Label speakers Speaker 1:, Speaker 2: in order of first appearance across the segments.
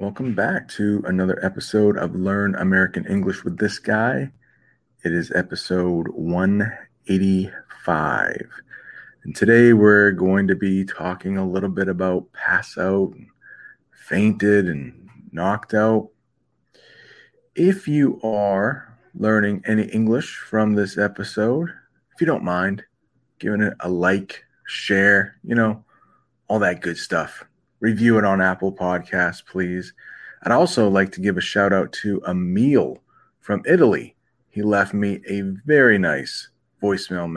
Speaker 1: Welcome back to another episode of Learn American English with this guy. It is episode 185. And today we're going to be talking a little bit about pass out, fainted, and knocked out. If you are learning any English from this episode, if you don't mind giving it a like, share, you know, all that good stuff review it on Apple Podcasts, please. I'd also like to give a shout out to Emil from Italy. He left me a very nice voicemail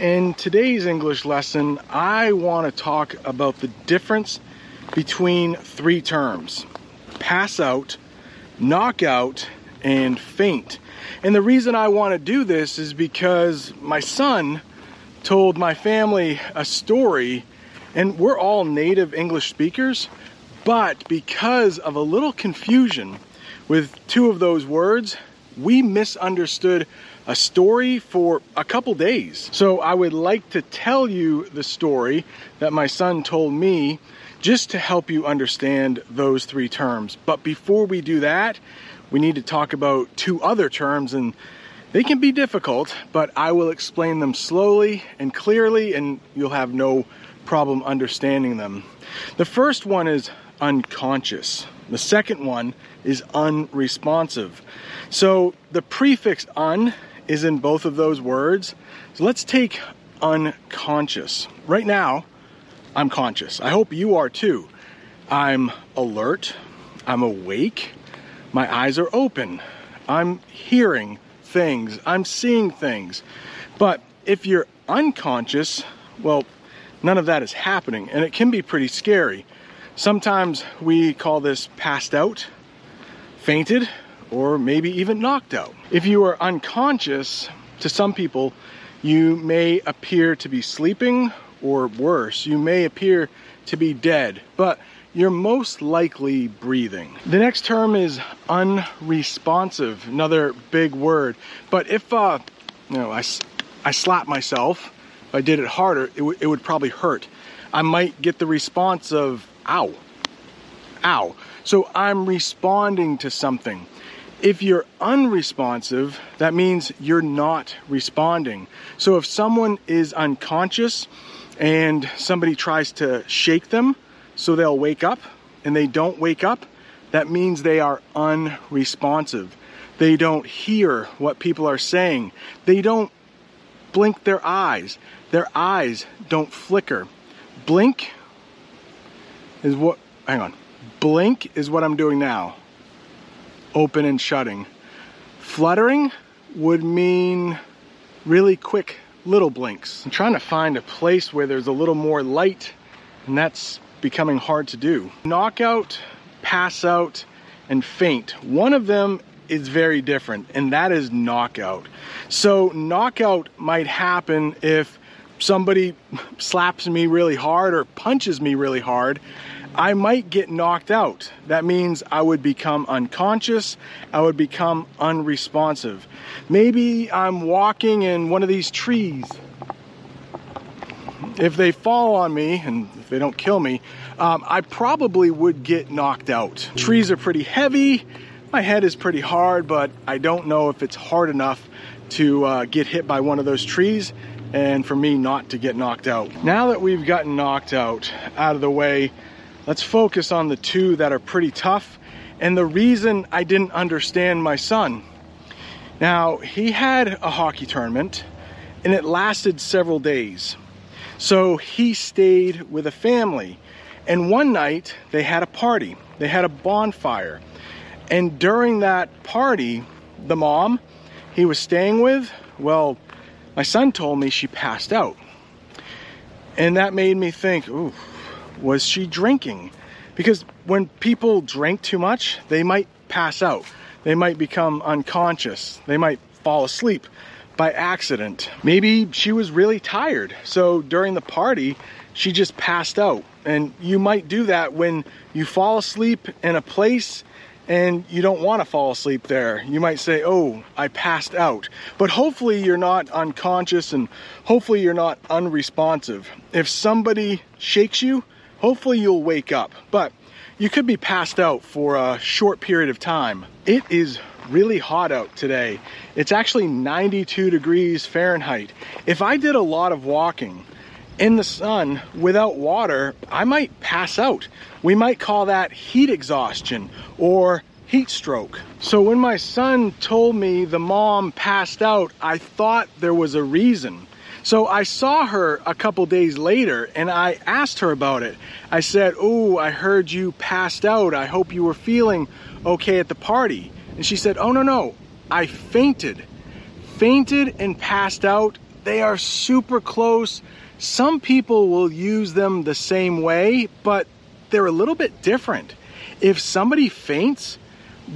Speaker 2: In today's English lesson, I want to talk about the difference between three terms pass out, knockout, and faint. And the reason I want to do this is because my son told my family a story, and we're all native English speakers, but because of a little confusion with two of those words, we misunderstood a story for a couple days. So I would like to tell you the story that my son told me just to help you understand those three terms. But before we do that, we need to talk about two other terms and they can be difficult, but I will explain them slowly and clearly and you'll have no problem understanding them. The first one is unconscious. The second one is unresponsive. So the prefix un is in both of those words. So let's take unconscious. Right now, I'm conscious. I hope you are too. I'm alert. I'm awake. My eyes are open. I'm hearing things. I'm seeing things. But if you're unconscious, well, none of that is happening, and it can be pretty scary. Sometimes we call this passed out, fainted, or maybe even knocked out. If you are unconscious, to some people, you may appear to be sleeping, or worse, you may appear to be dead, but you're most likely breathing. The next term is unresponsive, another big word. But if, uh, you know, I, I slap myself, if I did it harder, it, it would probably hurt. I might get the response of, ow, ow. So I'm responding to something. If you're unresponsive, that means you're not responding. So if someone is unconscious and somebody tries to shake them so they'll wake up and they don't wake up, that means they are unresponsive. They don't hear what people are saying. They don't blink their eyes. Their eyes don't flicker. Blink is what, hang on. Blink is what I'm doing now open and shutting. Fluttering would mean really quick little blinks. I'm trying to find a place where there's a little more light, and that's becoming hard to do. Knockout, pass out, and faint. One of them is very different, and that is knockout. So, knockout might happen if somebody slaps me really hard or punches me really hard I might get knocked out. That means I would become unconscious, I would become unresponsive. Maybe I'm walking in one of these trees. If they fall on me and if they don't kill me, um, I probably would get knocked out. Trees are pretty heavy, my head is pretty hard, but I don't know if it's hard enough to uh, get hit by one of those trees and for me not to get knocked out. Now that we've gotten knocked out out of the way, Let's focus on the two that are pretty tough and the reason I didn't understand my son. Now, he had a hockey tournament and it lasted several days. So he stayed with a family. And one night they had a party, they had a bonfire. And during that party, the mom he was staying with, well, my son told me she passed out. And that made me think, ooh, was she drinking? Because when people drink too much, they might pass out. They might become unconscious. They might fall asleep by accident. Maybe she was really tired. So during the party, she just passed out. And you might do that when you fall asleep in a place and you don't want to fall asleep there. You might say, Oh, I passed out. But hopefully, you're not unconscious and hopefully, you're not unresponsive. If somebody shakes you, hopefully, you'll wake up. But you could be passed out for a short period of time. It is really hot out today. It's actually 92 degrees Fahrenheit. If I did a lot of walking, in the sun without water, I might pass out. We might call that heat exhaustion or heat stroke. So when my son told me the mom passed out, I thought there was a reason. So I saw her a couple days later and I asked her about it. I said, Oh, I heard you passed out. I hope you were feeling okay at the party. And she said, Oh, no, no, I fainted. Fainted and passed out. They are super close some people will use them the same way, but they're a little bit different. If somebody faints,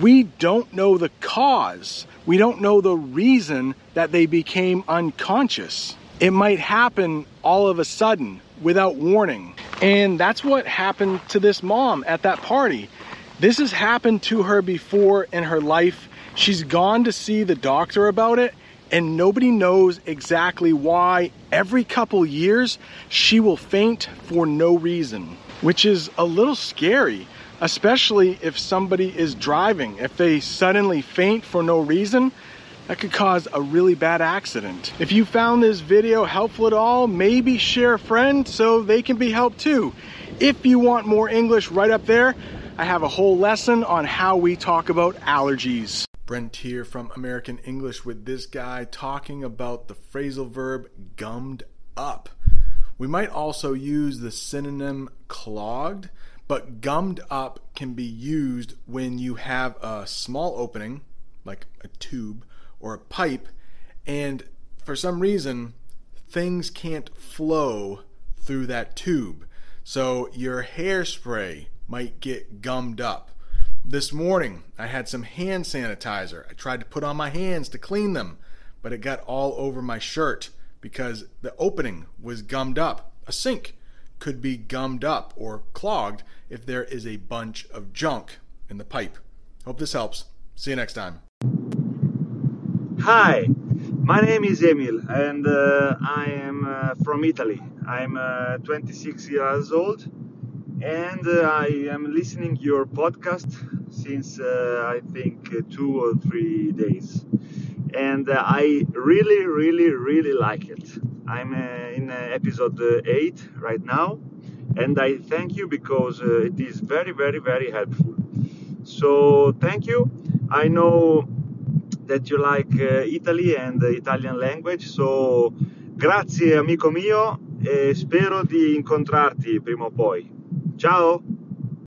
Speaker 2: we don't know the cause. We don't know the reason that they became unconscious. It might happen all of a sudden without warning. And that's what happened to this mom at that party. This has happened to her before in her life. She's gone to see the doctor about it and nobody knows exactly why every couple years she will faint for no reason, which is a little scary, especially if somebody is driving. If they suddenly faint for no reason, that could cause a really bad accident. If you found this video helpful at all, maybe share a friend so they can be helped too. If you want more English right up there, I have a whole lesson on how we talk about allergies. Brent here from American English with this guy talking about the phrasal verb gummed up. We might also use the synonym clogged, but gummed up can be used when you have a small opening, like a tube or a pipe, and for some reason things can't flow through that tube. So your hairspray might get gummed up. This morning, I had some hand sanitizer. I tried to put on my hands to clean them, but it got all over my shirt because the opening was gummed up. A sink could be gummed up or clogged if there is a bunch of junk in the pipe. Hope this helps. See you next time.
Speaker 3: Hi, my name is Emil and uh, I am uh, from Italy. I'm uh, 26 years old and uh, I am listening your podcast since uh, I think uh, two or three days, and uh, I really, really, really like it. I'm uh, in uh, episode eight right now, and I thank you because it is very, very, very helpful. So thank you. I know that you like Italy and the Italian language, so grazie amico mio e spero di incontrarti prima o poi. Ciao!